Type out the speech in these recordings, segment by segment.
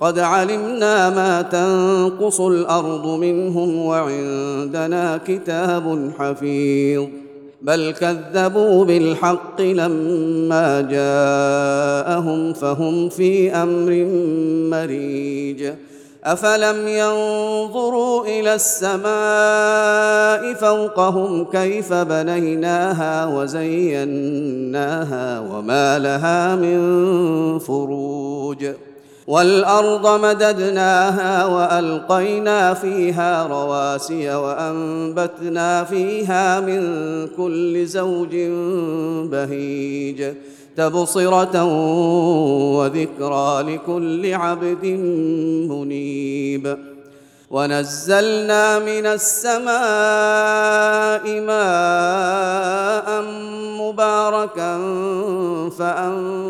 قد علمنا ما تنقص الأرض منهم وعندنا كتاب حفيظ بل كذبوا بالحق لما جاءهم فهم في أمر مريج افلم ينظروا إلى السماء فوقهم كيف بنيناها وزيناها وما لها من فروج والأرض مددناها وألقينا فيها رواسي وأنبتنا فيها من كل زوج بهيج تبصرة وذكرى لكل عبد منيب. ونزلنا من السماء ماء مباركا فأنبتنا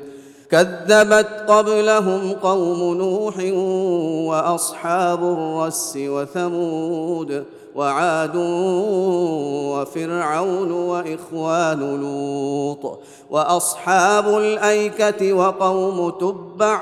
كذبت قبلهم قوم نوح وأصحاب الرس وثمود وعاد وفرعون وإخوان لوط وأصحاب الأيكة وقوم تبع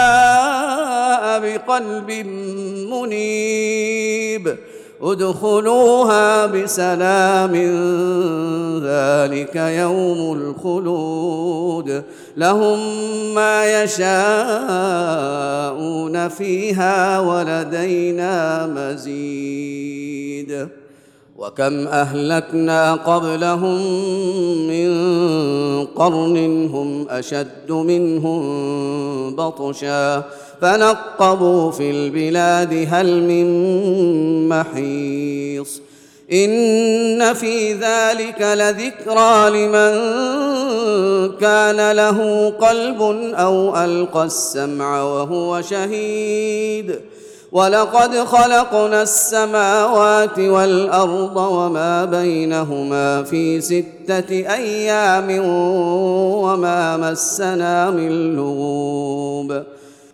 بقلب منيب. ادخلوها بسلام ذلك يوم الخلود. لهم ما يشاءون فيها ولدينا مزيد. وكم أهلكنا قبلهم من قرن هم أشد منهم بطشا. فنقبوا في البلاد هل من محيص. إن في ذلك لذكرى لمن كان له قلب أو ألقى السمع وهو شهيد. ولقد خلقنا السماوات والأرض وما بينهما في ستة أيام وما مسنا من لغوب.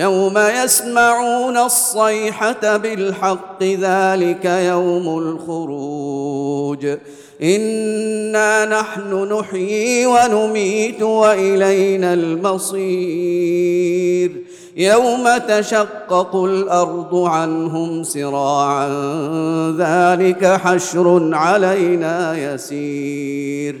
يوم يسمعون الصيحة بالحق ذلك يوم الخروج. إنا نحن نحيي ونميت وإلينا المصير. يوم تشقق الأرض عنهم سراعا ذلك حشر علينا يسير.